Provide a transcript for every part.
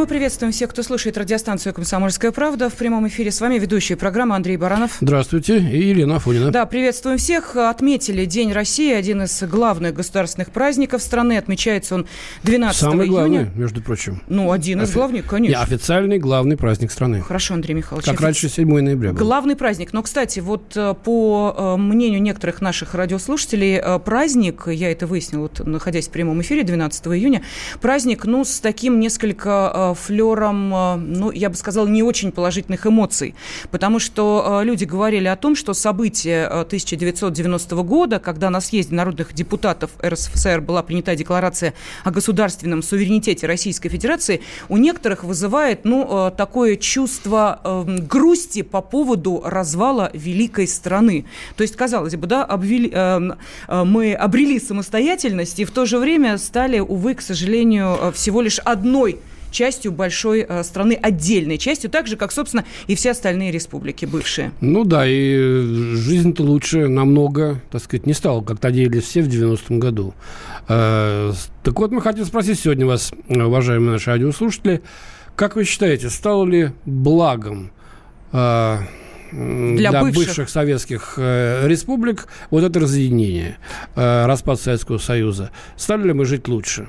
Мы приветствуем всех, кто слушает радиостанцию «Комсомольская правда». В прямом эфире с вами ведущая программа Андрей Баранов. Здравствуйте. И Елена Афонина. Да, приветствуем всех. Отметили День России, один из главных государственных праздников страны. Отмечается он 12 Самый июня. главный, между прочим. Ну, один из Офи... главных, конечно. Не, официальный главный праздник страны. Хорошо, Андрей Михайлович. Как раньше 7 ноября был. Главный праздник. Но, кстати, вот э, по э, мнению некоторых наших радиослушателей, э, праздник, я это выяснила, вот, находясь в прямом эфире 12 июня, праздник, ну, с таким несколько флером Э, ну, я бы сказала, не очень положительных эмоций. Потому что э, люди говорили о том, что события 1990 э, года, когда на съезде народных депутатов РСФСР была принята декларация о государственном суверенитете Российской Федерации, у некоторых вызывает, ну, такое чувство грусти по поводу развала великой страны. То есть, казалось бы, да, обвели, мы обрели самостоятельность и в то же время стали, увы, к сожалению, всего лишь одной частью большой э, страны, отдельной частью, так же, как, собственно, и все остальные республики бывшие. Ну да, и жизнь-то лучше намного, так сказать, не стала, как надеялись все в 90-м году. Э, так вот, мы хотим спросить сегодня вас, уважаемые наши радиослушатели, как вы считаете, стало ли благом э, для, для бывших. бывших советских э, республик вот это разъединение, э, распад Советского Союза. Стали ли мы жить лучше?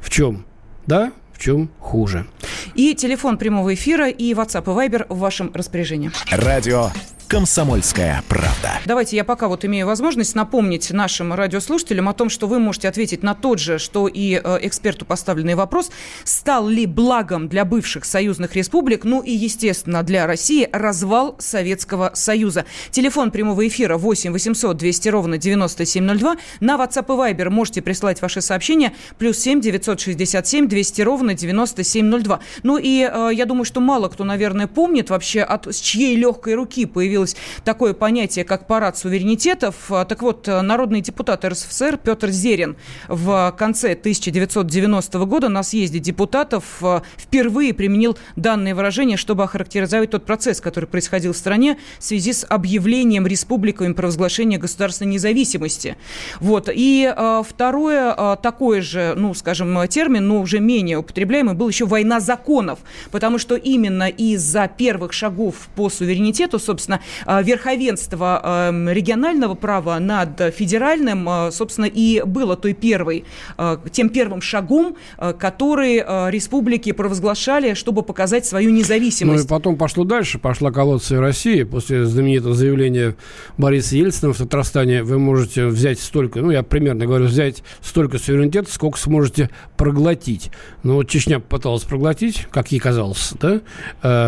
В чем? Да? В чем хуже. И телефон прямого эфира, и WhatsApp и Viber в вашем распоряжении. Радио «Комсомольская правда». Давайте я пока вот имею возможность напомнить нашим радиослушателям о том, что вы можете ответить на тот же, что и э, эксперту поставленный вопрос. Стал ли благом для бывших союзных республик, ну и, естественно, для России развал Советского Союза? Телефон прямого эфира 8 800 200 ровно 9702. На WhatsApp и Viber можете присылать ваши сообщения. Плюс 7 967 200 ровно 9702. Ну и э, я думаю, что мало кто, наверное, помнит вообще, от, с чьей легкой руки появилась появилось такое понятие, как парад суверенитетов. А, так вот, народный депутат РСФСР Петр Зерин в конце 1990 года на съезде депутатов а, впервые применил данное выражение, чтобы охарактеризовать тот процесс, который происходил в стране в связи с объявлением республиками провозглашения государственной независимости. Вот. И э, второе, э, такое же, ну, скажем, термин, но уже менее употребляемый, был еще война законов, потому что именно из-за первых шагов по суверенитету, собственно, Э, верховенство эм, регионального права над федеральным, э, собственно, и было той первой, э, тем первым шагом, который республики провозглашали, чтобы показать свою независимость. Ну и потом пошло дальше, пошла колодция России. После знаменитого заявления Бориса Ельцина в Татарстане вы можете взять столько, ну я примерно говорю, взять столько суверенитета, сколько сможете проглотить. Ну вот Чечня пыталась проглотить, как ей казалось, да?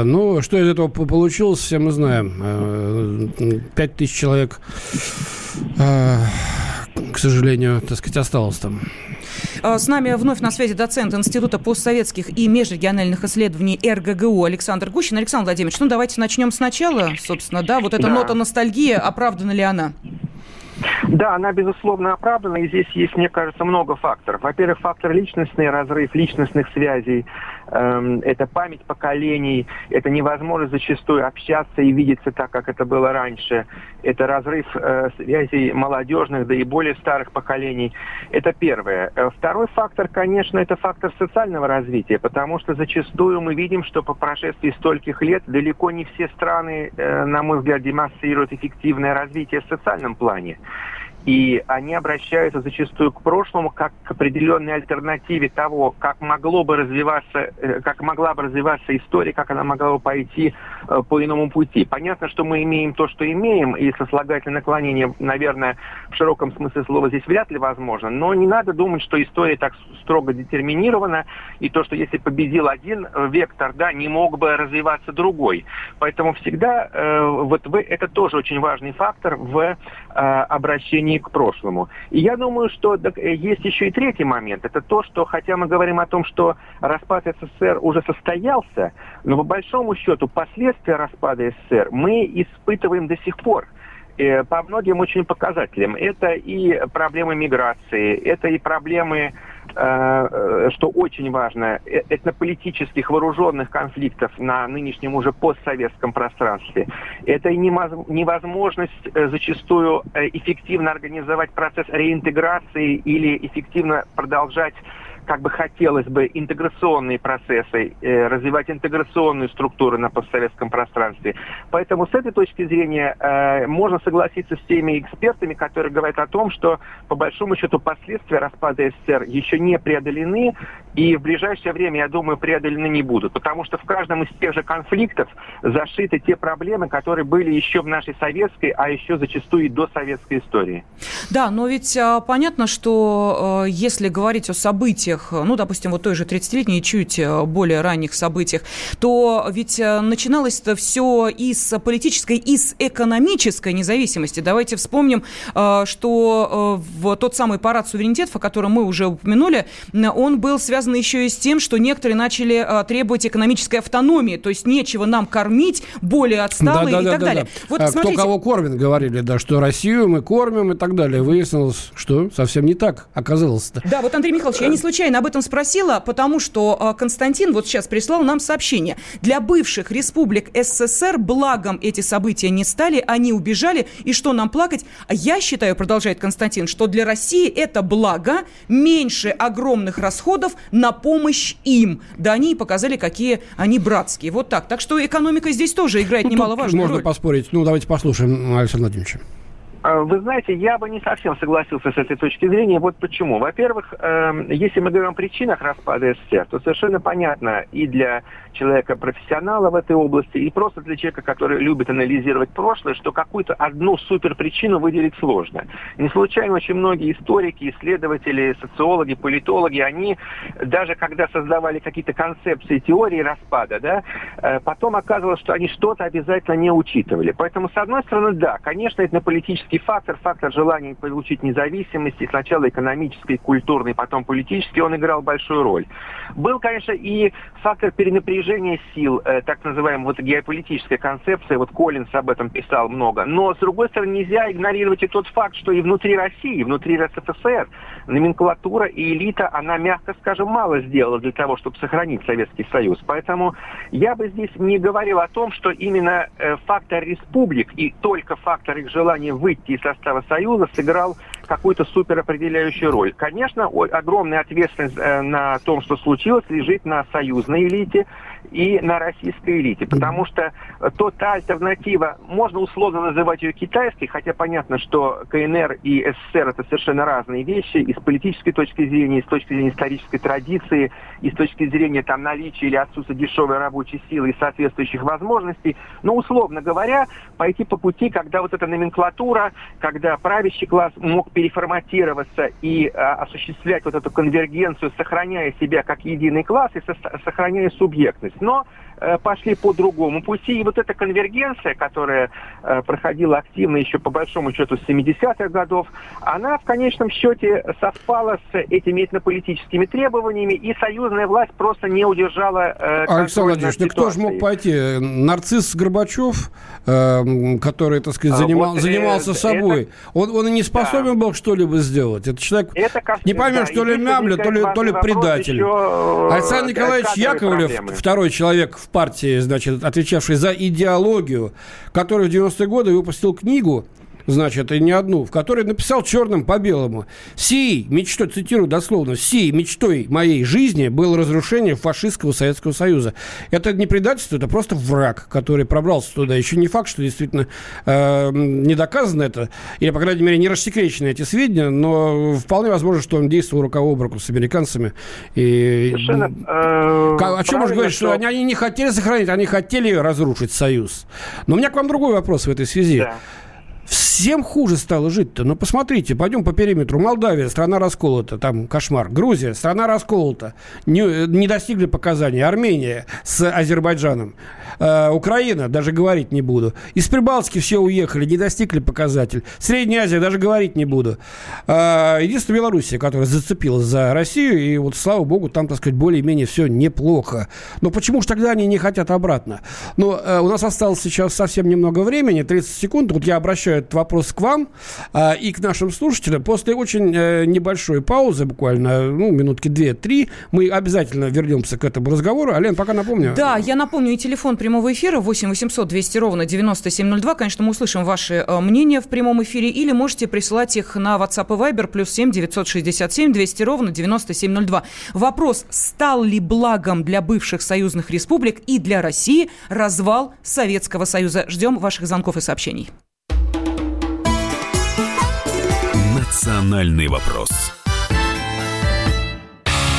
Но что из этого получилось, все мы знаем 5 тысяч человек, а, к сожалению, так сказать, осталось там. А, с нами вновь на связи доцент Института постсоветских и межрегиональных исследований РГГУ Александр Гущин. Александр Владимирович, ну давайте начнем сначала, собственно, да, вот эта да. нота ностальгии, оправдана ли она? Да, она, безусловно, оправдана, и здесь есть, мне кажется, много факторов. Во-первых, фактор личностный разрыв личностных связей, это память поколений, это невозможность зачастую общаться и видеться так, как это было раньше, это разрыв э, связей молодежных, да и более старых поколений. Это первое. Э, второй фактор, конечно, это фактор социального развития, потому что зачастую мы видим, что по прошествии стольких лет далеко не все страны, э, на мой взгляд, демонстрируют эффективное развитие в социальном плане. И они обращаются зачастую к прошлому как к определенной альтернативе того, как могло бы развиваться, э, как могла бы развиваться история, как она могла бы пойти по иному пути. Понятно, что мы имеем то, что имеем, и сослагательное наклонение, наверное, в широком смысле слова здесь вряд ли возможно. Но не надо думать, что история так строго детерминирована, и то, что если победил один э, вектор, да, не мог бы развиваться другой. Поэтому всегда э, вот вы, это тоже очень важный фактор в э, обращении к прошлому. И я думаю, что э, есть еще и третий момент. Это то, что, хотя мы говорим о том, что распад СССР уже состоялся, но по большому счету последствия распада СССР мы испытываем до сих пор. э, по многим очень показателям. Это и проблемы миграции, это и проблемы Э, э, что очень важно, этнополитических вооруженных конфликтов на нынешнем уже постсоветском пространстве. Это невозможность зачастую эффективно организовать процесс реинтеграции или эффективно продолжать как бы хотелось бы интеграционные процессы, э, развивать интеграционную структуру на постсоветском пространстве. Поэтому с этой точки зрения э, можно согласиться с теми экспертами, которые говорят о том, что по большому счету последствия распада СССР еще не преодолены, и в ближайшее время, я думаю, преодолены не будут, потому что в каждом из тех же конфликтов зашиты те проблемы, которые были еще в нашей советской, а еще зачастую и до советской истории. Да, но ведь а, понятно, что э, если говорить о событиях, ну, допустим, вот той же 30-летней, чуть э, более ранних событиях, то ведь э, начиналось это все из политической, из экономической независимости. Давайте вспомним, э, что в тот самый парад суверенитетов, о котором мы уже упомянули, он был связан еще и с тем, что некоторые начали требовать экономической автономии, то есть нечего нам кормить, более отсталые да, да, и да, так да, далее. Да. Вот, а смотрите... Кто кого кормит, говорили, да, что Россию мы кормим и так далее. Выяснилось, что совсем не так оказалось-то. Да, вот, Андрей Михайлович, я не случайно об этом спросила, потому что а, Константин вот сейчас прислал нам сообщение. Для бывших республик СССР благом эти события не стали, они убежали, и что нам плакать? А я считаю, продолжает Константин, что для России это благо, меньше огромных расходов на помощь им. Да они и показали, какие они братские. Вот так. Так что экономика здесь тоже играет ну, немаловажную можно роль. Можно поспорить. Ну, давайте послушаем Александра Владимировича. А, вы знаете, я бы не совсем согласился с этой точки зрения. Вот почему. Во-первых, э, если мы говорим о причинах распада СССР, то совершенно понятно и для человека-профессионала в этой области, и просто для человека, который любит анализировать прошлое, что какую-то одну суперпричину выделить сложно. Не случайно очень многие историки, исследователи, социологи, политологи, они даже когда создавали какие-то концепции, теории распада, да, э, потом оказывалось, что они что-то обязательно не учитывали. Поэтому, с одной стороны, да, конечно, это на политический фактор, фактор желания получить независимость, и сначала экономический, культурный, потом политический, он играл большую роль. Был, конечно, и фактор перенапряжения сил, э, так называемая вот геополитическая концепция, вот Коллинс об этом писал много. Но, с другой стороны, нельзя игнорировать и тот факт, что и внутри России, внутри РСФСР номенклатура и элита, она, мягко скажем, мало сделала для того, чтобы сохранить Советский Союз. Поэтому я бы здесь не говорил о том, что именно э, фактор республик и только фактор их желания выйти из состава Союза сыграл какую-то суперопределяющую роль. Конечно, огромная ответственность э, на том, что случилось, лежит на союзной элите, и на российской элите. Потому что то та альтернатива, можно условно называть ее китайской, хотя понятно, что КНР и СССР это совершенно разные вещи, и с политической точки зрения, и с точки зрения исторической традиции, и с точки зрения там наличия или отсутствия дешевой рабочей силы и соответствующих возможностей. Но, условно говоря, пойти по пути, когда вот эта номенклатура, когда правящий класс мог переформатироваться и а, осуществлять вот эту конвергенцию, сохраняя себя как единый класс и со- сохраняя субъектность но э, пошли по другому пути. И вот эта конвергенция, которая э, проходила активно еще по большому счету с 70-х годов, она в конечном счете совпала с этими этнополитическими требованиями, и союзная власть просто не удержала э, Александр Владимирович, ну кто же мог пойти? Нарцисс Горбачев, э, который, так сказать, занимал, а, вот, занимался э, собой, это... он, он и не способен да. был что-либо сделать. Это человек, это, не поймешь, да, то ли мямля, то ли, то ли предатель. Еще, Александр Николаевич Яковлев, проблемы. второй человек в партии, значит, отвечавший за идеологию, который в 90-е годы выпустил книгу значит, и не одну, в которой написал черным по белому. «Сей мечтой, цитирую дословно, сей мечтой моей жизни было разрушение фашистского Советского Союза». Это не предательство, это просто враг, который пробрался туда. Еще не факт, что действительно э, не доказано это, или, по крайней мере, не рассекречены эти сведения, но вполне возможно, что он действовал рука об руку с американцами. И... Совершенно, э, о чем можно говорить, что, что они, они не хотели сохранить, они хотели разрушить Союз. Но у меня к вам другой вопрос в этой связи. Да. Всем хуже стало жить-то. Ну, посмотрите, пойдем по периметру. Молдавия, страна расколота, там кошмар. Грузия, страна расколота. Не, не достигли показаний. Армения с Азербайджаном. Э, Украина, даже говорить не буду. Из Прибалтики все уехали, не достигли показатель. Средняя Азия, даже говорить не буду. Э, единственная Белоруссия, которая зацепилась за Россию, и вот, слава богу, там, так сказать, более-менее все неплохо. Но почему же тогда они не хотят обратно? Но э, у нас осталось сейчас совсем немного времени, 30 секунд. Вот я обращаю этот вопрос к вам и к нашим слушателям. После очень небольшой паузы, буквально, ну, минутки 2-3, мы обязательно вернемся к этому разговору. Ален, пока напомню. Да, я напомню и телефон прямого эфира 8 800 200 ровно 9702. Конечно, мы услышим ваши э, мнения в прямом эфире или можете присылать их на WhatsApp и Viber плюс 7 967 200 ровно 9702. Вопрос, стал ли благом для бывших союзных республик и для России развал Советского Союза? Ждем ваших звонков и сообщений. Национальный вопрос.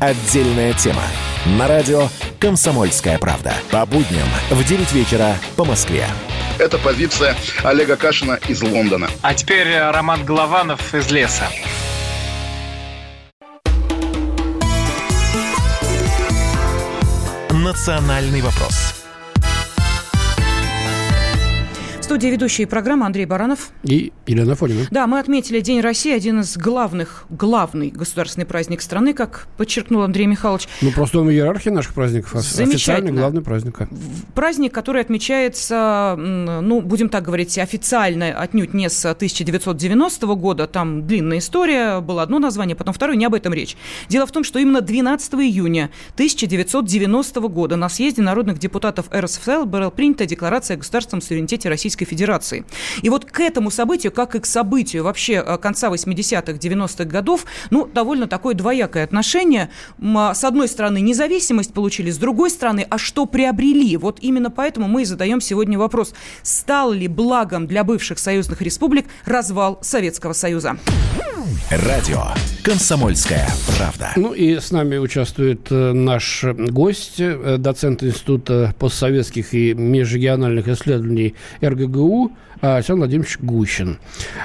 Отдельная тема. На радио «Комсомольская правда». По будням в 9 вечера по Москве. Это позиция Олега Кашина из Лондона. А теперь э, Роман Голованов из леса. «Национальный вопрос». Студии ведущие программы Андрей Баранов. И Елена Фонина. Да, мы отметили День России, один из главных, главный государственный праздник страны, как подчеркнул Андрей Михайлович. Ну, просто он в иерархии наших праздников. Замечательно. Официальный главный праздник. Праздник, который отмечается, ну, будем так говорить, официально отнюдь не с 1990 года. Там длинная история, было одно название, потом второе, не об этом речь. Дело в том, что именно 12 июня 1990 года на съезде народных депутатов РСФСР была принята Декларация о государственном суверенитете Российской Федерации. И вот к этому событию, как и к событию вообще э, конца 80-х, 90-х годов, ну, довольно такое двоякое отношение. А, с одной стороны, независимость получили, с другой стороны, а что приобрели? Вот именно поэтому мы и задаем сегодня вопрос, стал ли благом для бывших союзных республик развал Советского Союза? Радио «Комсомольская правда». Ну и с нами участвует э, наш гость, э, доцент Института постсоветских и межрегиональных исследований РГГУ Александр Владимирович Гущин.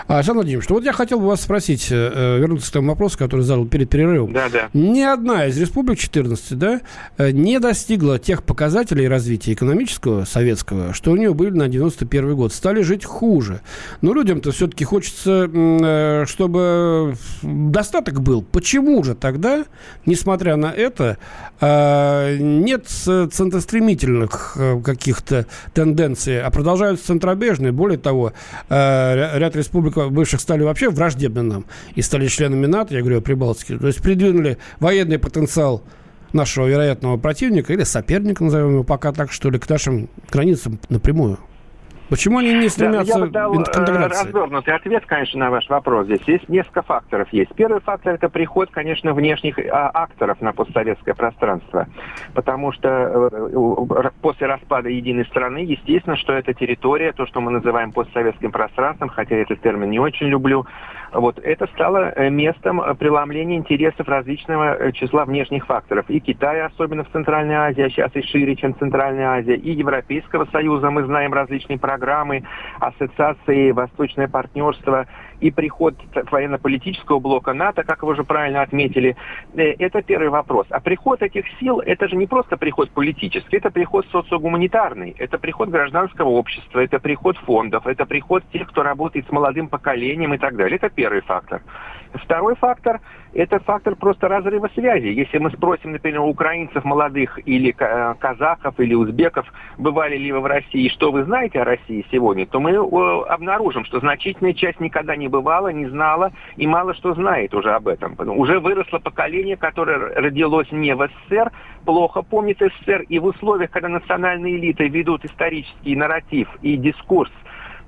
Александр Владимирович, вот я хотел бы вас спросить, э, вернуться к тому вопросу, который задал перед перерывом. Да, да. Ни одна из республик 14, да, не достигла тех показателей развития экономического, советского, что у нее были на 91 год. Стали жить хуже. Но людям-то все-таки хочется, чтобы достаток был. Почему же тогда, несмотря на это, нет центростремительных каких-то тенденций, а продолжаются центробежные, более того, э, ряд республик бывших стали вообще враждебны нам и стали членами НАТО, я говорю о Прибалтике. То есть придвинули военный потенциал нашего вероятного противника или соперника, назовем его пока так, что ли, к нашим границам напрямую. Почему они не стремятся да, я бы дал к интеграции? развернутый ответ, конечно, на ваш вопрос. Здесь есть несколько факторов. Есть первый фактор – это приход, конечно, внешних а, акторов на постсоветское пространство. Потому что э, после распада единой страны, естественно, что эта территория, то, что мы называем постсоветским пространством, хотя я этот термин не очень люблю, вот, это стало э, местом преломления интересов различного э, числа внешних факторов. И Китая, особенно в Центральной Азии, а сейчас и шире, чем Центральная Азия, и Европейского Союза, мы знаем различные программы, ассоциации, восточное партнерство и приход военно-политического блока НАТО, как вы уже правильно отметили, э, это первый вопрос. А приход этих сил, это же не просто приход политический, это приход социогуманитарный, это приход гражданского общества, это приход фондов, это приход тех, кто работает с молодым поколением и так далее. Это первый фактор. Второй фактор – это фактор просто разрыва связи. Если мы спросим, например, у украинцев молодых или э, казахов или узбеков, бывали ли вы в России, что вы знаете о России сегодня, то мы э, обнаружим, что значительная часть никогда не бывала, не знала и мало что знает уже об этом. Уже выросло поколение, которое родилось не в СССР, плохо помнит СССР, и в условиях, когда национальные элиты ведут исторический нарратив и дискурс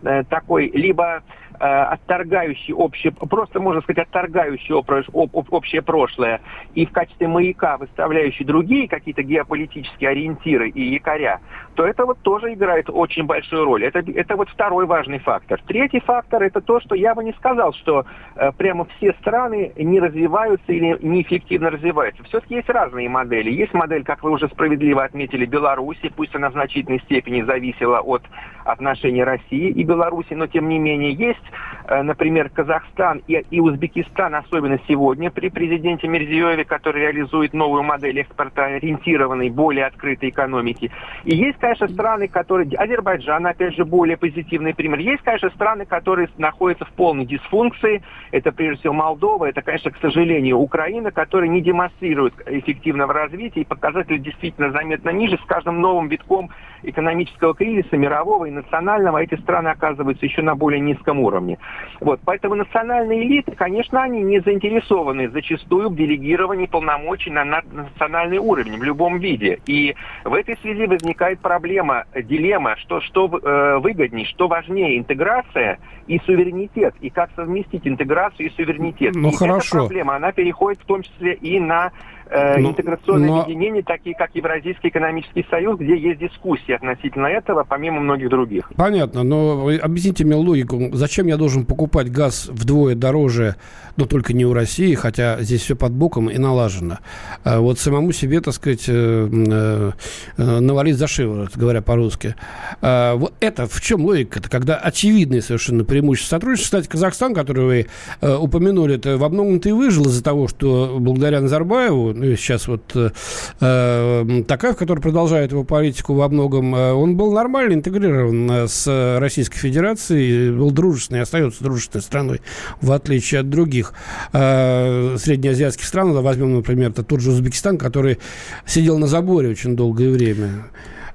э, такой либо отторгающий общее, просто можно сказать, отторгающий общее прошлое и в качестве маяка выставляющий другие какие-то геополитические ориентиры и якоря, то это вот тоже играет очень большую роль. Это, это вот второй важный фактор. Третий фактор это то, что я бы не сказал, что э, прямо все страны не развиваются или неэффективно развиваются. Все-таки есть разные модели. Есть модель, как вы уже справедливо отметили, Беларуси, пусть она в значительной степени зависела от отношений России и Беларуси, но тем не менее есть Э, например, Казахстан и, и Узбекистан, особенно сегодня при президенте Мирзиёве, который реализует новую модель экспорта ориентированной, более открытой экономики. И есть, конечно, страны, которые... Азербайджан, опять же, более позитивный пример. Есть, конечно, страны, которые находятся в полной дисфункции. Это, прежде всего, Молдова. Это, конечно, к сожалению, Украина, которая не демонстрирует эффективного развития. И показатели действительно заметно ниже. С каждым новым витком экономического кризиса, мирового и национального, эти страны оказываются еще на более низком уровне уровне. Вот, поэтому национальные элиты, конечно, они не заинтересованы зачастую в делегировании полномочий на национальный уровень в любом виде. И в этой связи возникает проблема, дилемма, что, что э, выгоднее, что важнее, интеграция и суверенитет, и как совместить интеграцию и суверенитет. Ну, и хорошо. эта проблема, она переходит в том числе и на э, но, интеграционные но... объединения, такие как Евразийский экономический союз, где есть дискуссии относительно этого, помимо многих других. Понятно, но объясните мне логику. Зачем я должен покупать газ вдвое дороже, но только не у России, хотя здесь все под боком и налажено. А вот самому себе, так сказать, э, э, э, навалить за шиворот, говоря по-русски. А вот это в чем логика-то, когда очевидные совершенно преимущества сотрудничества. Кстати, Казахстан, который вы упомянули, это во многом-то и выжил из-за того, что благодаря Назарбаеву, сейчас вот э, Такаев, который продолжает его политику во многом, он был нормально интегрирован с Российской Федерацией, был дружественный, остается дружественной страной, в отличие от других э, среднеазиатских стран. Возьмем, например, тот же Узбекистан, который сидел на заборе очень долгое время.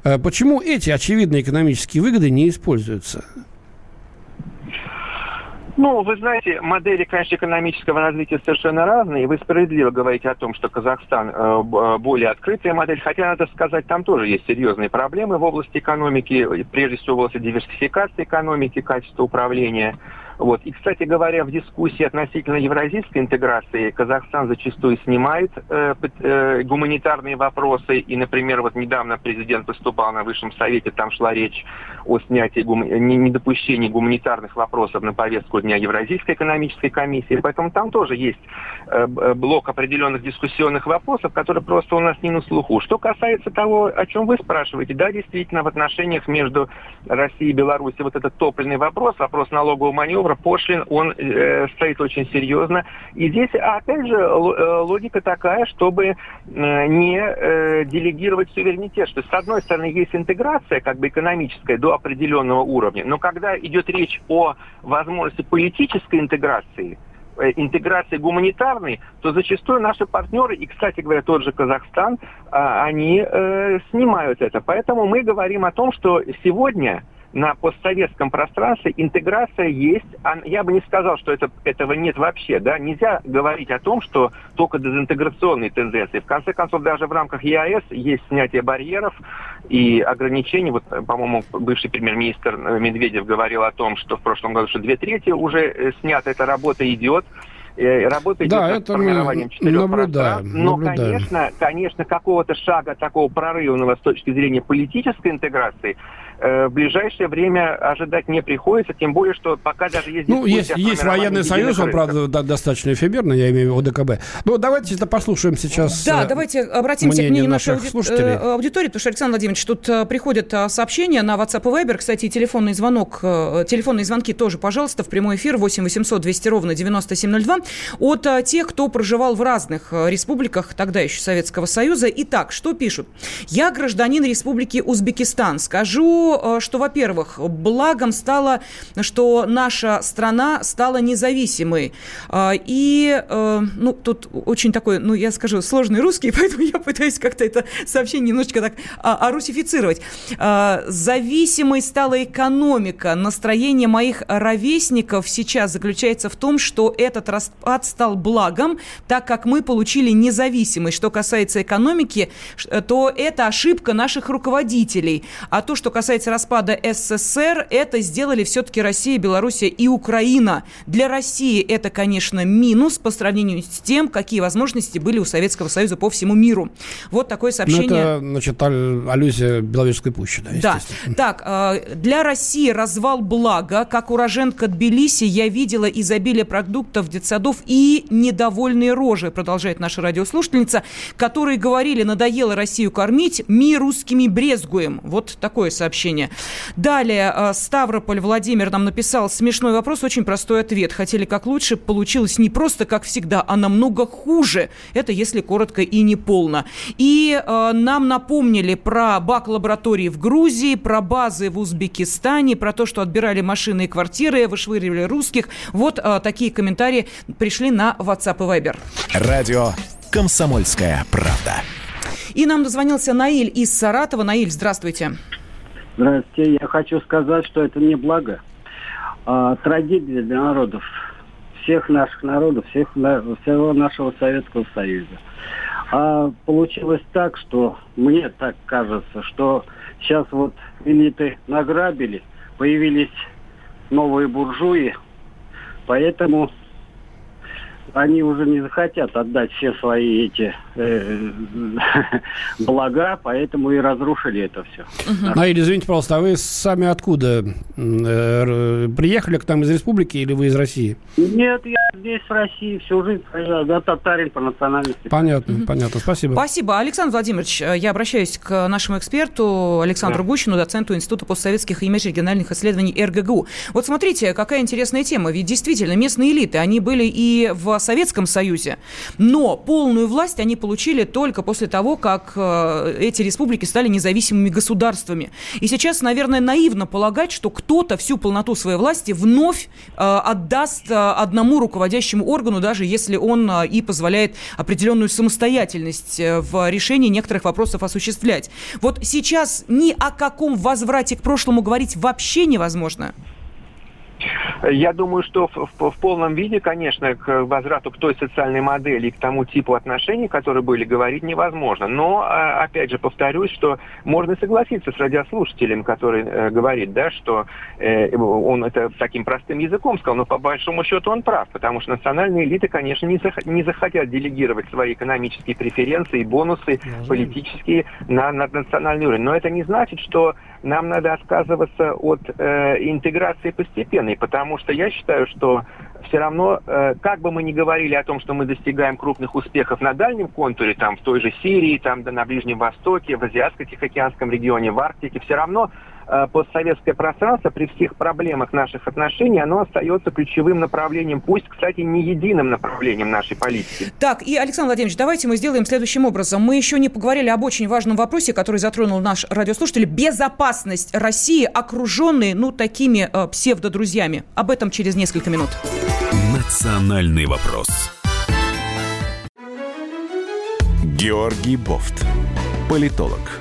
Э, почему эти очевидные экономические выгоды не используются? Ну, вы знаете, модели, конечно, экономического развития совершенно разные. Вы справедливо говорите о том, что Казахстан э, э, более открытая модель, хотя, надо сказать, там тоже есть серьезные проблемы в области экономики, прежде всего в области диверсификации экономики, качества управления. Вот. И, кстати говоря, в дискуссии относительно евразийской интеграции Казахстан зачастую снимает э, э, гуманитарные вопросы. И, например, вот недавно президент выступал на Высшем Совете, там шла речь о снятии, гум... недопущении гуманитарных вопросов на повестку дня Евразийской экономической комиссии. Поэтому там тоже есть э, э, блок определенных дискуссионных вопросов, которые просто у нас не на слуху. Что касается того, о чем вы спрашиваете, да, действительно, в отношениях между Россией и Беларусью вот этот топливный вопрос, вопрос налогового маневра, маневра пошлин, он э, стоит очень серьезно. И здесь, опять же, э, логика такая, чтобы э, не э, делегировать суверенитет. Что, с одной стороны, есть интеграция как бы экономическая до определенного уровня, но когда идет речь о возможности политической интеграции, э, интеграции гуманитарной, то зачастую наши партнеры, и, кстати говоря, тот же Казахстан, а, они снимают это. Поэтому мы говорим о том, что сегодня на постсоветском пространстве интеграция есть. Я бы не сказал, что это, этого нет вообще. Да? Нельзя говорить о том, что только дезинтеграционные тенденции. В конце концов, даже в рамках ЕАЭС есть снятие барьеров и ограничений. Вот, по-моему, бывший премьер-министр Медведев говорил о том, что в прошлом году что две трети уже э, снято, эта работа идет. Э, работа идет да, над формированием четырех наблюдаем, Но, наблюдаем. конечно, конечно, какого-то шага такого прорывного с точки зрения политической интеграции в ближайшее время ожидать не приходится, тем более, что пока даже есть... Ну, есть, есть военный союз, он, правда, да, достаточно эфемерно, я имею в виду ОДКБ. Ну, давайте это послушаем сейчас Да, э, давайте обратимся к мнению нашей ауди... слушателей. Э, аудитории, потому что, Александр Владимирович, тут приходят сообщения на WhatsApp и Viber, кстати, телефонный звонок, телефонные звонки тоже, пожалуйста, в прямой эфир 8 800 200 ровно 9702 от тех, кто проживал в разных республиках тогда еще Советского Союза. Итак, что пишут? Я гражданин Республики Узбекистан. Скажу Э, что, во-первых, благом стало, что наша страна стала независимой. Э, и, э, ну, тут очень такой, ну, я скажу, сложный русский, поэтому я пытаюсь как-то это сообщение немножечко так а, орусифицировать. Зависимой стала экономика. Настроение моих ровесников сейчас заключается в том, что этот распад стал благом, так как мы получили независимость. Что касается экономики, то это ошибка наших руководителей. А то, что касается касается распада СССР, это сделали все-таки Россия, Белоруссия и Украина. Для России это, конечно, минус по сравнению с тем, какие возможности были у Советского Союза по всему миру. Вот такое ну, сообщение. Ну, это, значит, аллюзия Беловежской пущи, да, Да. Так, э, для России развал блага. Как уроженка Тбилиси я видела изобилие продуктов детсадов и недовольные рожи, продолжает наша радиослушательница, которые говорили, надоело Россию кормить, мы русскими брезгуем. Вот такое сообщение. Далее, э, Ставрополь Владимир нам написал смешной вопрос, очень простой ответ. Хотели как лучше, получилось не просто как всегда, а намного хуже. Это если коротко и не полно. И э, нам напомнили про бак лаборатории в Грузии, про базы в Узбекистане, про то, что отбирали машины и квартиры, вышвыривали русских. Вот э, такие комментарии пришли на WhatsApp и Viber. Радио «Комсомольская правда». И нам дозвонился Наиль из Саратова. Наиль, здравствуйте. Здравствуйте. Я хочу сказать, что это не благо, а трагедия для народов. Всех наших народов, всех, всего нашего Советского Союза. А получилось так, что мне так кажется, что сейчас вот элиты награбили, появились новые буржуи, поэтому они уже не захотят отдать все свои эти э, блага, поэтому и разрушили это все. Угу. Наиль, извините, пожалуйста, а вы сами откуда? Э, приехали к нам из республики или вы из России? Нет, я здесь в России всю жизнь да, татарин по национальности. Понятно, угу. понятно. Спасибо. Спасибо. Александр Владимирович, э, я обращаюсь к нашему эксперту Александру да. Гущину, доценту Института постсоветских и межрегиональных исследований РГГУ. Вот смотрите, какая интересная тема. Ведь действительно местные элиты, они были и в Советском Союзе, но полную власть они получили только после того, как э, эти республики стали независимыми государствами. И сейчас, наверное, наивно полагать, что кто-то всю полноту своей власти вновь э, отдаст э, одному руководящему органу, даже если он и позволяет определенную самостоятельность в решении некоторых вопросов осуществлять. Вот сейчас ни о каком возврате к прошлому говорить вообще невозможно. Я думаю, что в, в, в полном виде, конечно, к возврату к той социальной модели и к тому типу отношений, которые были, говорить невозможно. Но, а, опять же, повторюсь, что можно согласиться с радиослушателем, который э, говорит, да, что э, он это таким простым языком сказал, но по большому счету он прав, потому что национальные элиты, конечно, не, зах не захотят делегировать свои экономические преференции и бонусы политические на, на национальный уровень. Но это не значит, что нам надо отказываться от э, интеграции постепенной, потому что я считаю, что все равно, э, как бы мы ни говорили о том, что мы достигаем крупных успехов на дальнем контуре, там в той же Сирии, там да, на Ближнем Востоке, в Азиатско-Тихоокеанском регионе, в Арктике, все равно постсоветское пространство при всех проблемах наших отношений, оно остается ключевым направлением, пусть, кстати, не единым направлением нашей политики. Так, и, Александр Владимирович, давайте мы сделаем следующим образом. Мы еще не поговорили об очень важном вопросе, который затронул наш радиослушатель. Безопасность России, окруженной, ну, такими э, псевдодрузьями. Об этом через несколько минут. Национальный вопрос. Георгий Бофт. Политолог,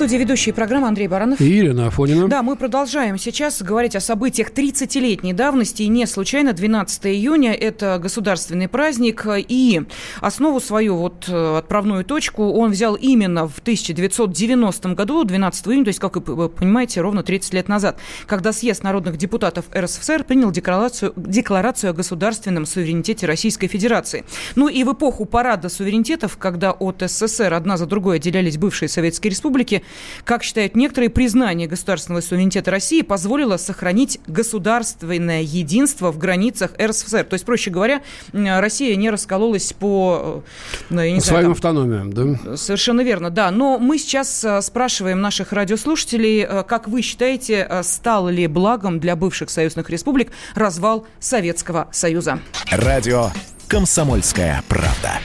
студии ведущие программы Андрей Баранов. И Ирина Афонина. Да, мы продолжаем сейчас говорить о событиях 30-летней давности. И не случайно 12 июня – это государственный праздник. И основу свою, вот э, отправную точку, он взял именно в 1990 году, 12 июня, то есть, как вы понимаете, ровно 30 лет назад, когда съезд народных депутатов РСФСР принял декларацию, декларацию о государственном суверенитете Российской Федерации. Ну и в эпоху парада суверенитетов, когда от СССР одна за другой отделялись бывшие советские республики, как считают некоторые, признание государственного суверенитета России позволило сохранить государственное единство в границах РСФСР. То есть, проще говоря, Россия не раскололась по... Э, ну, я не Своим знаю, там... автономиям, да? Совершенно верно, да. Но мы сейчас э, спрашиваем наших радиослушателей, э, как вы считаете, стал ли благом для бывших союзных республик развал Советского Союза? Радио «Комсомольская правда».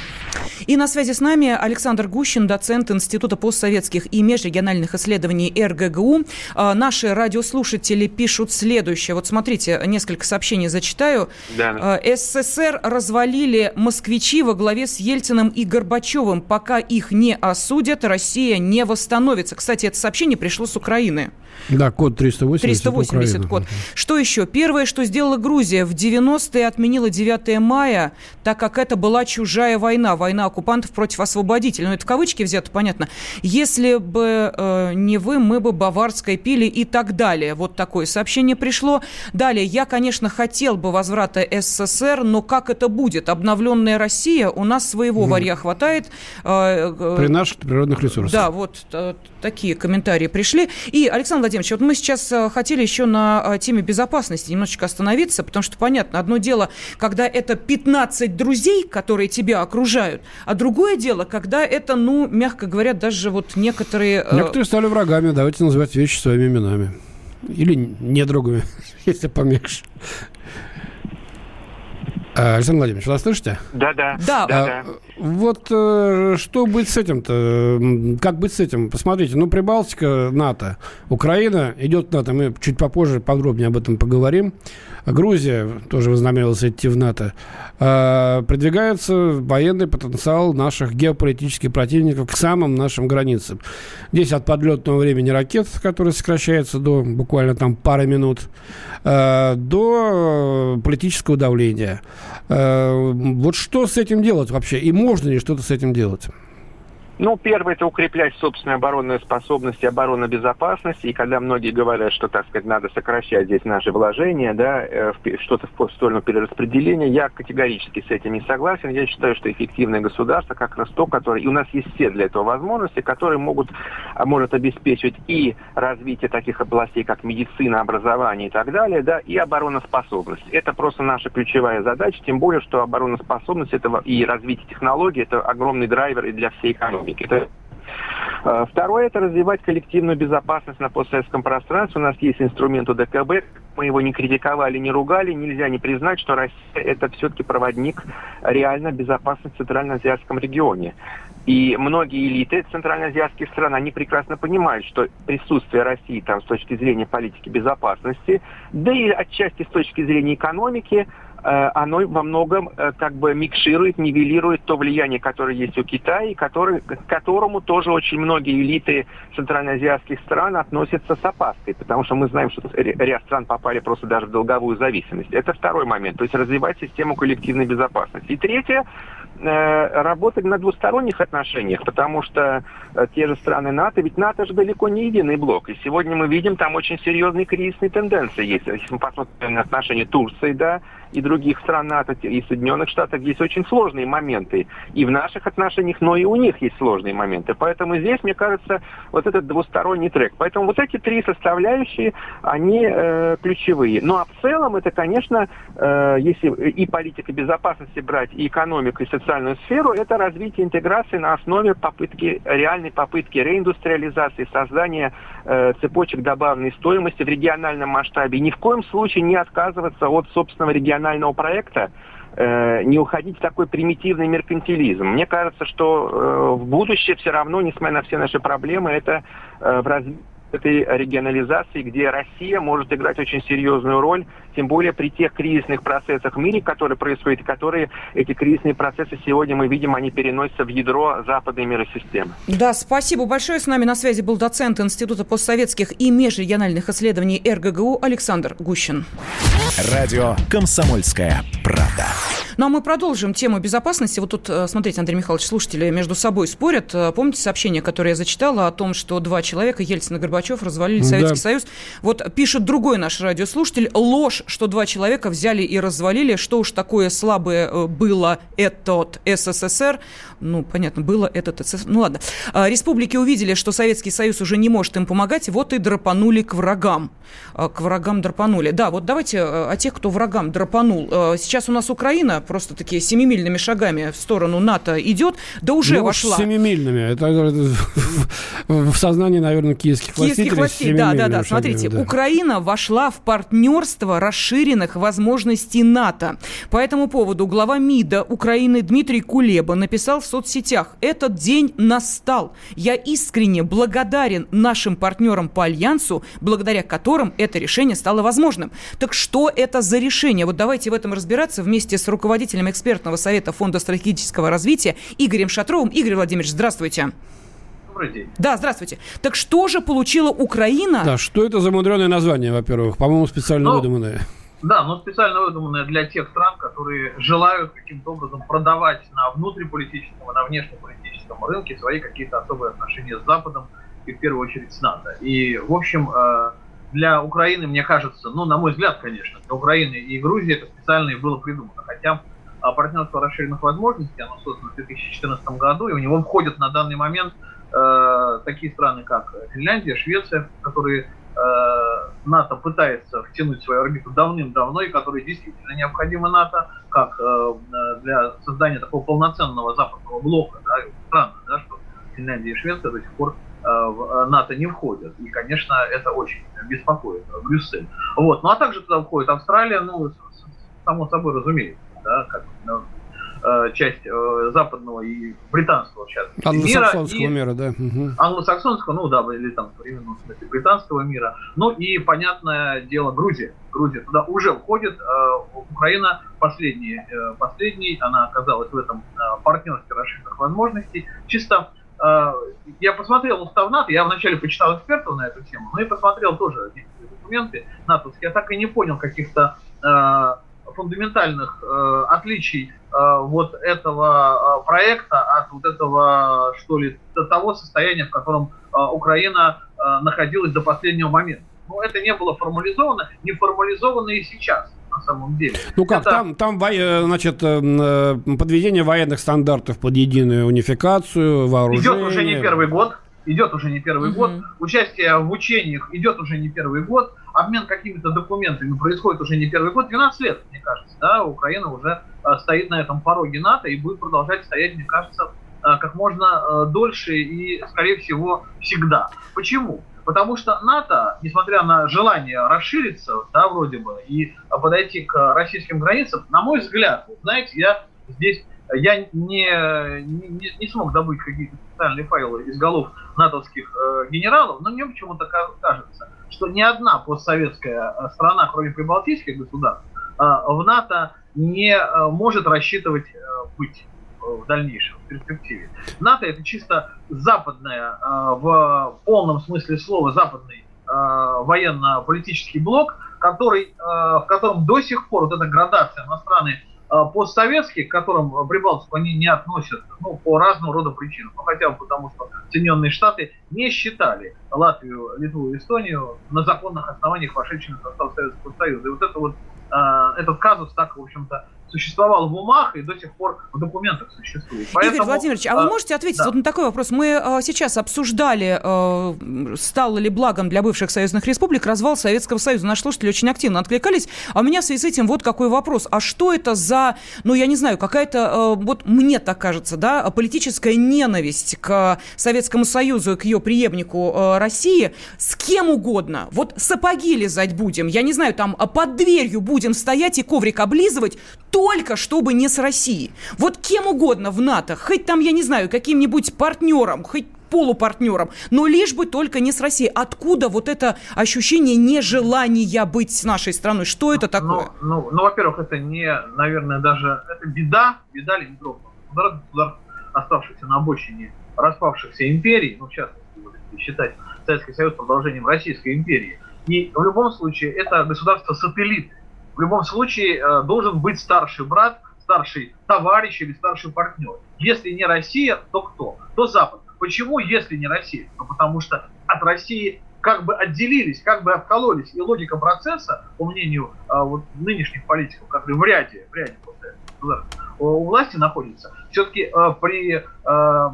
И на связи с нами Александр Гущин, доцент Института постсоветских и межрегиональных исследований РГГУ. А, наши радиослушатели пишут следующее. Вот смотрите, несколько сообщений зачитаю. Да. А, СССР развалили москвичи во главе с Ельциным и Горбачевым. Пока их не осудят, Россия не восстановится. Кстати, это сообщение пришло с Украины. Да, код 380. 380 код. Что еще? Первое, что сделала Грузия, в 90-е отменила 9 мая, так как это была чужая война, война оккупантов против освободителей. Ну, это в кавычки взято, понятно. Если бы э, не вы, мы бы баварское пили и так далее. Вот такое сообщение пришло. Далее, я, конечно, хотел бы возврата СССР, но как это будет? Обновленная Россия, у нас своего mm. варья хватает. Э, э, При наших природных ресурсах. Да, вот э, такие комментарии пришли. И, Александр Владимирович, вот мы сейчас э, хотели еще на э, теме безопасности немножечко остановиться, потому что, понятно, одно дело, когда это 15 друзей, которые тебя окружают, а другое дело, когда это, ну, мягко говоря, даже вот некоторые... Э, некоторые стали врагами, давайте называть вещи своими именами. Или недругами, если помягче. Александр Владимирович, вас слышите? Да, да. Да. да, а, Вот э, что быть с этим-то? Как быть с этим? Посмотрите, ну, Прибалтика, НАТО, Украина идет НАТО. Мы чуть попозже подробнее об этом поговорим. Грузия тоже вознамерилась идти в НАТО. Э, продвигается военный потенциал наших геополитических противников к самым нашим границам. Здесь от подлетного времени ракет, который сокращается до буквально там пары минут, э, до политического давления. Э, вот что с этим делать вообще? И можно ли что-то с этим делать? Ну, первое, это укреплять собственную оборонную способность и оборонную безопасность. И когда многие говорят, что, так сказать, надо сокращать здесь наши вложения, да, э, что-то в сторону перераспределения, я категорически с этим не согласен. Я считаю, что эффективное государство как раз то, которое, и у нас есть все для этого возможности, которые могут, а, может обеспечивать и развитие таких областей, как медицина, образование и так далее, да, и обороноспособность. Это просто наша ключевая задача, тем более, что обороноспособность этого и развитие технологий – это огромный драйвер и для всей экономики экономики. Э, Второе – это развивать коллективную безопасность на постсоветском пространстве. У нас есть инструмент УДКБ. Мы его не критиковали, не ругали. Нельзя не признать, что Россия – это все-таки проводник реально безопасности в Центральноазиатском регионе. И многие элиты центральноазиатских стран, они прекрасно понимают, что присутствие России там с точки зрения политики безопасности, да и отчасти с точки зрения экономики – оно во многом э, как бы микширует, нивелирует то влияние, которое есть у Китая, и который, к которому тоже очень многие элиты центральноазиатских стран относятся с опаской, потому что мы знаем, что ряд стран попали просто даже в долговую зависимость. Это второй момент, то есть развивать систему коллективной безопасности. И третье, э, работать на двусторонних отношениях, потому что те же страны НАТО, ведь НАТО же далеко не единый блок. И сегодня мы видим там очень серьезные кризисные тенденции есть. Если мы посмотрим на отношения Турции, да, и других стран НАТО, и Соединенных Штатов есть очень сложные моменты. И в наших отношениях, но и у них есть сложные моменты. Поэтому здесь, мне кажется, вот этот двусторонний трек. Поэтому вот эти три составляющие, они э, ключевые. Ну а в целом это, конечно, э, если и политика безопасности брать, и экономику, и социальную сферу, это развитие интеграции на основе попытки, реальной попытки реиндустриализации, создания э, цепочек добавленной стоимости в региональном масштабе. Ни в коем случае не отказываться от собственного регионального национального проекта, э, не уходить в такой примитивный меркантилизм. Мне кажется, что э, в будущее все равно, несмотря на все наши проблемы, это э, в развитии этой регионализации, где Россия может играть очень серьезную роль, тем более при тех кризисных процессах в мире, которые происходят, которые эти кризисные процессы сегодня мы видим, они переносятся в ядро западной миросистемы. Да, спасибо большое. С нами на связи был доцент Института постсоветских и межрегиональных исследований РГГУ Александр Гущин. Радио «Комсомольская правда». Ну а мы продолжим тему безопасности. Вот тут, э, смотрите, Андрей Михайлович, слушатели между собой спорят. Э, помните сообщение, которое я зачитала о том, что два человека, Ельцин и Горбачев, развалили Советский да. Союз? Вот пишет другой наш радиослушатель. Ложь, что два человека взяли и развалили. Что уж такое слабое э, было этот СССР. Ну, понятно, было этот СССР. Ну ладно. А, республики увидели, что Советский Союз уже не может им помогать, вот и драпанули к врагам. К врагам драпанули. Да, вот давайте о тех, кто врагам драпанул. Сейчас сейчас у нас Украина просто такие семимильными шагами в сторону НАТО идет, да уже ну, вошла. семимильными. Это, это в сознании, наверное, киевских, киевских властей. Да, да, да. Смотрите, да. Украина вошла в партнерство расширенных возможностей НАТО. По этому поводу глава МИДа Украины Дмитрий Кулеба написал в соцсетях, этот день настал. Я искренне благодарен нашим партнерам по Альянсу, благодаря которым это решение стало возможным. Так что это за решение? Вот давайте в этом разбираться вместе с руководителем экспертного совета Фонда стратегического развития Игорем Шатровым. Игорь Владимирович, здравствуйте. Добрый день. Да, здравствуйте. Так что же получила Украина? Да, что это за мудреное название, во-первых? По-моему, специально ну, выдуманное. Да, но специально выдуманное для тех стран, которые желают каким-то образом продавать на внутриполитическом и на внешнеполитическом рынке свои какие-то особые отношения с Западом и в первую очередь с НАТО. И, в общем, э, для Украины, мне кажется, ну, на мой взгляд, конечно, для Украины и Грузии это специально и было придумано. Хотя а партнерство расширенных возможностей, оно создано в 2014 году, и у него входят на данный момент э, такие страны, как Финляндия, Швеция, которые э, НАТО пытается втянуть в свою орбиту давным-давно, и которые действительно необходимы НАТО, как э, для создания такого полноценного западного блока. Да, странно, да, что Финляндия и Швеция до сих пор в НАТО не входят. И, конечно, это очень беспокоит Брюссель. Вот. Ну а также туда входит Австралия, ну, само собой разумеется, да, как часть э, западного и британского сейчас Англосаксонского мира, мира да. Угу. Англосаксонского, ну да, или там в современном смысле британского мира. Ну и, понятное дело, Грузия. Грузия туда уже входит. Э, Украина последний, последний, она оказалась в этом партнерстве расширенных возможностей. Чисто я посмотрел устав НАТО, я вначале почитал экспертов на эту тему, но и посмотрел тоже документы натовские. Я так и не понял каких-то фундаментальных э, отличий э, вот этого э, проекта от вот этого, что ли, до того состояния, в котором э, Украина э, находилась до последнего момента. Но это не было формализовано, не формализовано и сейчас на самом деле. Ну как, это... там, там э, значит, э, э, подведение военных стандартов под единую унификацию, вооружение. Идет уже не первый год, идет уже не первый угу. год, участие в учениях идет уже не первый год, обмен какими-то документами происходит уже не первый год, 12 лет, мне кажется, да, Украина уже э, стоит на этом пороге НАТО и будет продолжать стоять, мне кажется, э, как можно э, дольше и, скорее всего, всегда. Почему? Потому что НАТО, несмотря на желание расшириться, да, вроде бы, и подойти к российским границам, на мой взгляд, знаете, я здесь я не, не, не смог добыть какие-то специальные файлы из голов натовских э, генералов, но мне почему-то кажется, что ни одна постсоветская э, страна, кроме прибалтийских государств, э, в НАТО не э, может рассчитывать быть в дальнейшем, в перспективе. НАТО это чисто западная, в полном смысле слова, западный военно-политический блок, который, в котором до сих пор вот эта градация на страны постсоветские, к которым Прибалтику они не относят, ну, по разного рода причинам. Ну, хотя бы потому, что Соединенные Штаты не считали Латвию, Литву и Эстонию на законных основаниях вошедшими в состав Советского Союза. И вот это вот, э, этот казус так, в общем-то, существовал в умах и до сих пор в документах существует. Поэтому, Игорь Владимирович, а вы можете ответить да. вот на такой вопрос? Мы а, сейчас обсуждали, а, стало ли благом для бывших союзных республик развал Советского Союза. Наши слушатели очень активно откликались. А у меня в связи с этим вот какой вопрос. А что это за, ну, я не знаю, какая-то, а, вот мне так кажется, да, политическая ненависть к Советскому Союзу и к ее преемнику а, России с кем угодно. Вот сапоги лизать будем, я не знаю, там под дверью будем стоять и коврик облизывать, только чтобы не с Россией. Вот кем угодно в НАТО, хоть там, я не знаю, каким-нибудь партнером, хоть полупартнером, но лишь бы только не с Россией. Откуда вот это ощущение нежелания быть с нашей страной? Что это такое? Ну, ну, ну во-первых, это не, наверное, даже это беда, беда Государств, государств, оставшихся на обочине распавшихся империй, ну, в частности, если считать Советский Союз продолжением Российской империи. И в любом случае это государство-сателлит в любом случае э, должен быть старший брат, старший товарищ или старший партнер. Если не Россия, то кто? То Запад. Почему, если не Россия? Ну, потому что от России как бы отделились, как бы откололись. И логика процесса, по мнению а, вот, нынешних политиков, которые в ряде, в ряде у власти находится, все-таки а, при,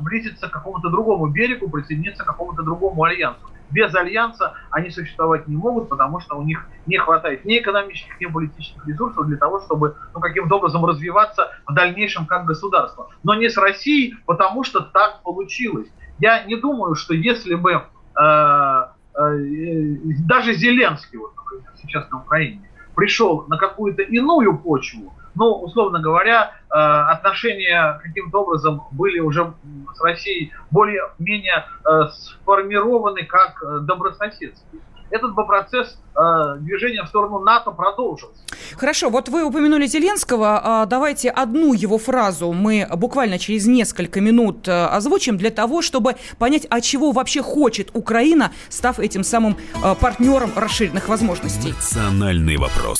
близиться к какому-то другому берегу, присоединиться к какому-то другому альянсу. Без альянса они существовать не могут, потому что у них не хватает ни экономических, ни политических ресурсов для того, чтобы ну, каким-то образом развиваться в дальнейшем как государство. Но не с Россией, потому что так получилось. Я не думаю, что если бы э, э, даже Зеленский, вот, например, сейчас на Украине, пришел на какую-то иную почву, ну, условно говоря, э, отношения каким-то образом были уже с Россией более-менее э, сформированы как э, добрососедские этот бы процесс э, движения в сторону НАТО продолжился. Хорошо, вот вы упомянули Зеленского. Давайте одну его фразу мы буквально через несколько минут озвучим для того, чтобы понять, а чего вообще хочет Украина, став этим самым партнером расширенных возможностей. Национальный вопрос.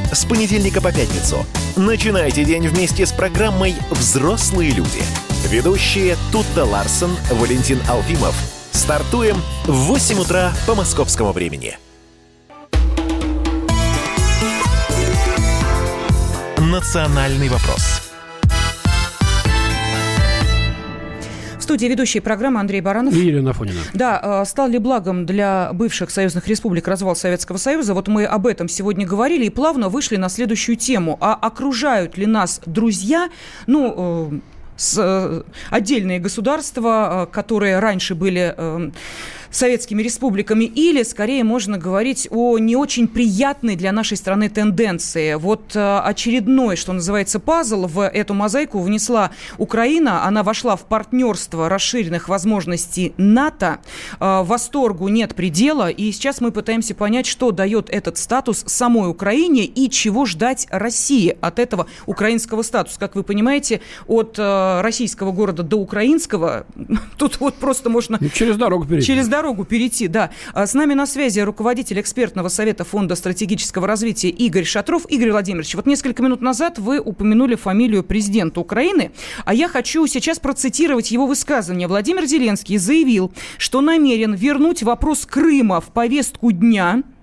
с понедельника по пятницу. Начинайте день вместе с программой «Взрослые люди». Ведущие Тутта Ларсон, Валентин Алфимов. Стартуем в 8 утра по московскому времени. «Национальный вопрос» студии ведущие программы Андрей Баранов. И Елена Фонина. Да, э, стал ли благом для бывших союзных республик развал Советского Союза? Вот мы об этом сегодня говорили и плавно вышли на следующую тему. А окружают ли нас друзья, ну, э, с, э, отдельные государства, которые раньше были советскими республиками, или, скорее, можно говорить о не очень приятной для нашей страны тенденции. Вот э, очередной, что называется, пазл в эту мозаику внесла Украина. Она вошла в партнерство расширенных возможностей НАТО. Э, восторгу нет предела, и сейчас мы пытаемся понять, что дает этот статус самой Украине и чего ждать России от этого украинского статуса. Как вы понимаете, от э, российского города до украинского тут вот просто можно... Ну, через дорогу перейти. Через дорогу дорогу перейти, да. А с нами на связи руководитель экспертного совета Фонда стратегического развития Игорь Шатров. Игорь Владимирович, вот несколько минут назад вы упомянули фамилию президента Украины, а я хочу сейчас процитировать его высказывание. Владимир Зеленский заявил, что намерен вернуть вопрос Крыма в повестку дня –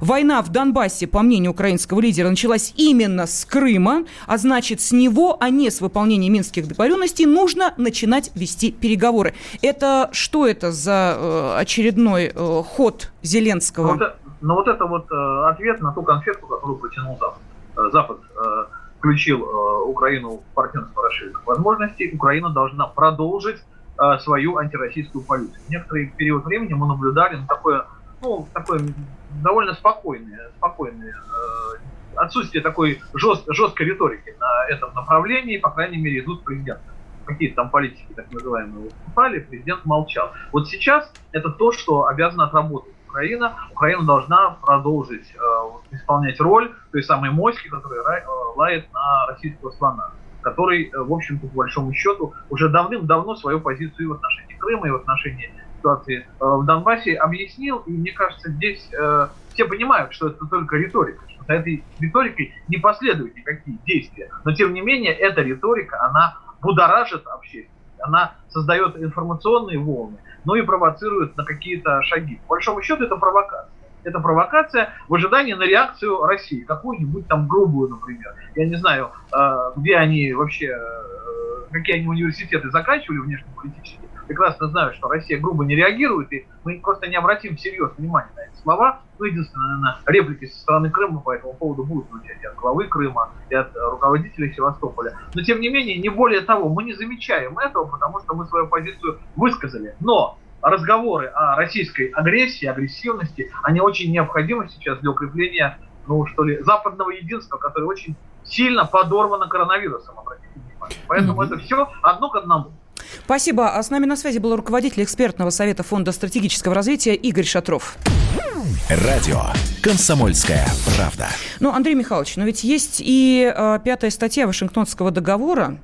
Война в Донбассе, по мнению украинского лидера, началась именно с Крыма, а значит, с него, а не с выполнения минских договоренностей, нужно начинать вести переговоры. Это что это за э, очередной э, ход Зеленского? Ну, ну вот это вот э, ответ на ту конфетку, которую протянул Запад. Э, Запад э, включил э, Украину в партнерство расширенных возможностей. Украина должна продолжить э, свою антироссийскую политику. Некоторый период времени мы наблюдали на такое ну, такое довольно спокойное, спокойное э, отсутствие такой жест, жесткой риторики на этом направлении, по крайней мере, идут президенты. Какие-то там политики, так называемые, выступали, президент молчал. Вот сейчас это то, что обязана отработать Украина. Украина должна продолжить э, исполнять роль той самой моськи, которая э, лает на российского слона который, э, в общем-то, по большому счету, уже давным-давно свою позицию и в отношении Крыма, и в отношении ситуации э, в Донбассе объяснил, и мне кажется, здесь э, все понимают, что это только риторика, что за этой риторикой не последуют никакие действия. Но тем не менее, эта риторика, она будоражит общественность, она создает информационные волны, ну и провоцирует на какие-то шаги. По большому счету это провокация. Это провокация в ожидании на реакцию России, какую-нибудь там грубую, например. Я не знаю, э, где они вообще, какие они университеты заканчивали внешнеполитические, прекрасно знаю, что Россия грубо не реагирует, и мы просто не обратим всерьез внимания на эти слова. Ну, единственное, наверное, реплики со стороны Крыма по этому поводу будут звучать и от главы Крыма, и от руководителей Севастополя. Но, тем не менее, не более того, мы не замечаем этого, потому что мы свою позицию высказали. Но разговоры о российской агрессии, агрессивности, они очень необходимы сейчас для укрепления, ну, что ли, западного единства, которое очень сильно подорвано коронавирусом, обратите внимание. Поэтому mm-hmm. это все одно к одному. Спасибо. А с нами на связи был руководитель экспертного совета Фонда стратегического развития Игорь Шатров. Радио «Комсомольская правда». Ну, Андрей Михайлович, но ведь есть и э, пятая статья Вашингтонского договора,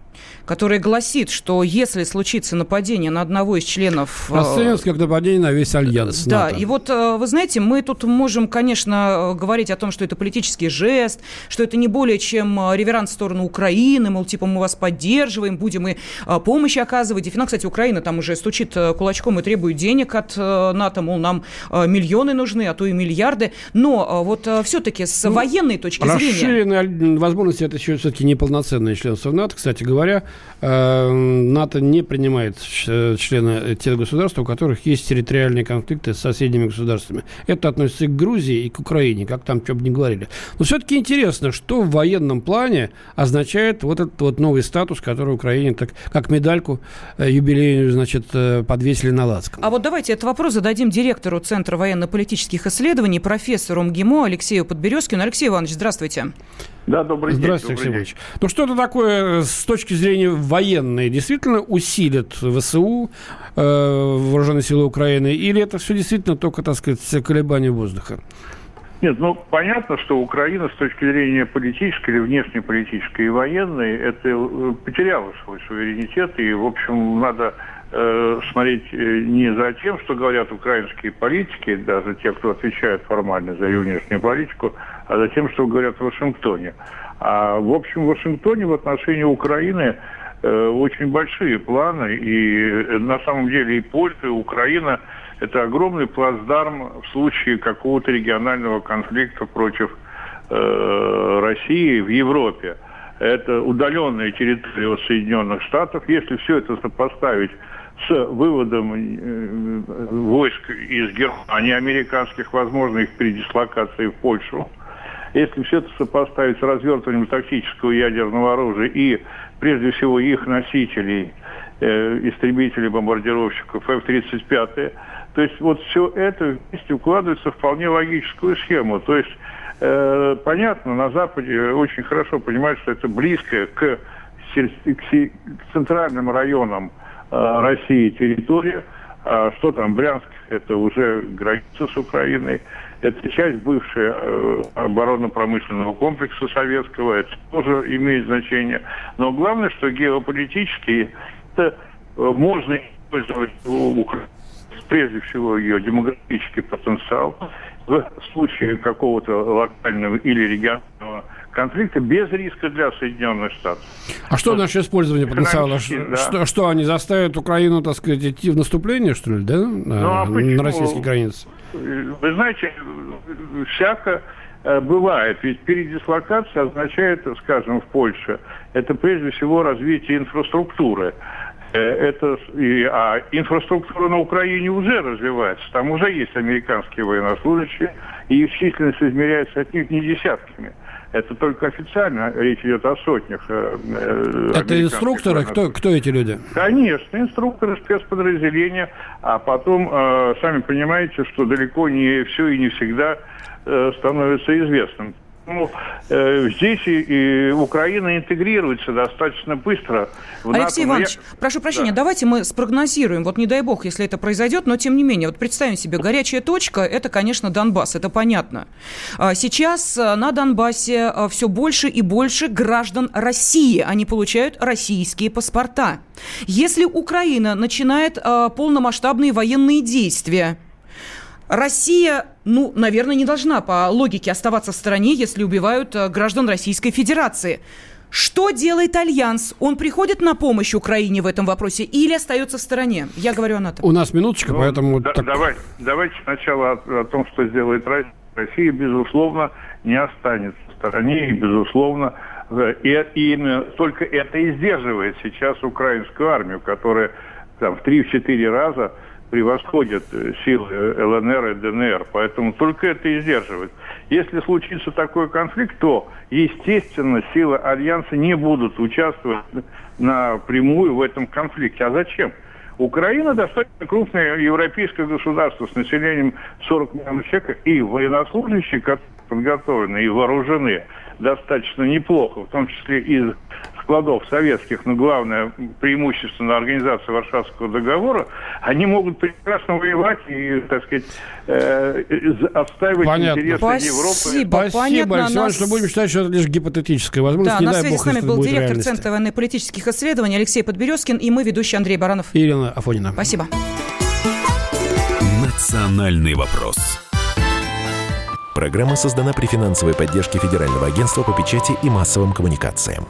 который гласит, что если случится нападение на одного из членов... Э, Расценивается как нападение на весь альянс Да, НАТО. и вот, э, вы знаете, мы тут можем, конечно, э, говорить о том, что это политический жест, что это не более чем реверанс в сторону Украины, мол, типа мы вас поддерживаем, будем и помощь оказывать. И финал, кстати, Украина там уже стучит кулачком и требует денег от НАТО, мол, нам миллионы нужны, а то и миллиарды. Но вот все-таки с ну, военной точки зрения... Расширенные возможности, это еще все-таки неполноценное членство в НАТО, кстати говоря. Э, НАТО не принимает члены тех государств, у которых есть территориальные конфликты с соседними государствами. Это относится и к Грузии, и к Украине, как там что бы ни говорили. Но все-таки интересно, что в военном плане означает вот этот вот новый статус, который Украине так, как медальку э, юбилейную, значит, э, подвесили на лацкан. А вот давайте этот вопрос зададим директору Центра военно-политических исследований, профессору МГИМО Алексею Подберезкину. Алексей Иванович, здравствуйте. Да, добрый день. Здравствуйте, Алексей Иванович. Ну, что это такое с точки зрения военной? Действительно усилит ВСУ, э, Вооруженные силы Украины, или это все действительно только, так сказать, колебания воздуха? Нет, ну понятно, что Украина с точки зрения политической или внешнеполитической и военной, это э, потеряла свой суверенитет, и, в общем, надо э, смотреть э, не за тем, что говорят украинские политики, даже те, кто отвечает формально за ее внешнюю политику, а за тем, что говорят в Вашингтоне. А в общем, в Вашингтоне в отношении Украины э, очень большие планы, и э, на самом деле и Польша, и Украина – это огромный плацдарм в случае какого-то регионального конфликта против э, России в Европе. Это удаленная территория от Соединенных Штатов. Если все это сопоставить с выводом э, войск из Германии американских, возможно, их передислокации в Польшу, если все это сопоставить с развертыванием тактического ядерного оружия и, прежде всего, их носителей, э, истребителей, бомбардировщиков F-35, то есть вот все это вместе укладывается в вполне логическую схему. То есть э, понятно, на Западе очень хорошо понимают, что это близко к, к центральным районам э, России территория. А что там, Брянск, это уже граница с Украиной. Это часть бывшей э, оборонно-промышленного комплекса советского, это тоже имеет значение. Но главное, что геополитически это э, можно использовать прежде всего ее демографический потенциал в случае какого-то локального или регионального конфликта без риска для Соединенных Штатов. А что наше использование потенциала? Да. Что, что они заставят Украину, так сказать, идти в наступление, что ли, да? Ну, а на российской границе? Вы знаете, всяко э, бывает. Ведь передислокация означает, скажем, в Польше, это прежде всего развитие инфраструктуры. Э, это, и, а инфраструктура на Украине уже развивается. Там уже есть американские военнослужащие, и их численность измеряется от них не десятками. Это только официально речь идет о сотнях. Э, э Это инструкторы? Кто, кто эти люди? Конечно, инструкторы спецподразделения. А потом, э, сами понимаете, что далеко не все и не всегда э, становится известным. Ну, э, здесь и, и Украина интегрируется достаточно быстро. В Алексей НАТО. Иванович, я... прошу прощения, да. давайте мы спрогнозируем, вот не дай бог, если это произойдет, но тем не менее, вот представим себе, горячая точка – это, конечно, Донбасс, это понятно. А сейчас э, на Донбассе э, все больше и больше граждан России, они получают российские паспорта. Если Украина начинает э, полномасштабные военные действия, Россия, ну, наверное, не должна по логике оставаться в стороне, если убивают э, граждан Российской Федерации. Что делает Альянс? Он приходит на помощь Украине в этом вопросе или остается в стороне? Я говорю о НАТО. У нас минуточка, ну, поэтому... Да, так... давай, давайте сначала о, о том, что сделает Россия. Россия, безусловно, не останется в стороне, и, безусловно, э, и, и именно только это и сдерживает сейчас украинскую армию, которая там, в 3-4 раза превосходят э, силы ЛНР и ДНР, поэтому только это и сдерживает. Если случится такой конфликт, то, естественно, силы Альянса не будут участвовать напрямую в этом конфликте. А зачем? Украина достаточно крупное европейское государство с населением 40 миллионов человек и военнослужащие, которые подготовлены и вооружены. достаточно неплохо, в том числе из складов советских, но главное преимущественно организация Варшавского договора, они могут прекрасно воевать и, так сказать, э, отстаивать Понятно. интересы Спасибо. Европы. Спасибо, Понятно, Алексей Иванович, нас- что будем считать, что это лишь гипотетическая возможность. Да, Не на связи бог, с нами был директор. Центра военно-политических исследований Алексей Подберезкин и мы, ведущий Андрей Баранов. Ирина Афонина. Спасибо. «Национальный вопрос». Программа создана при финансовой поддержке Федерального агентства по печати и массовым коммуникациям.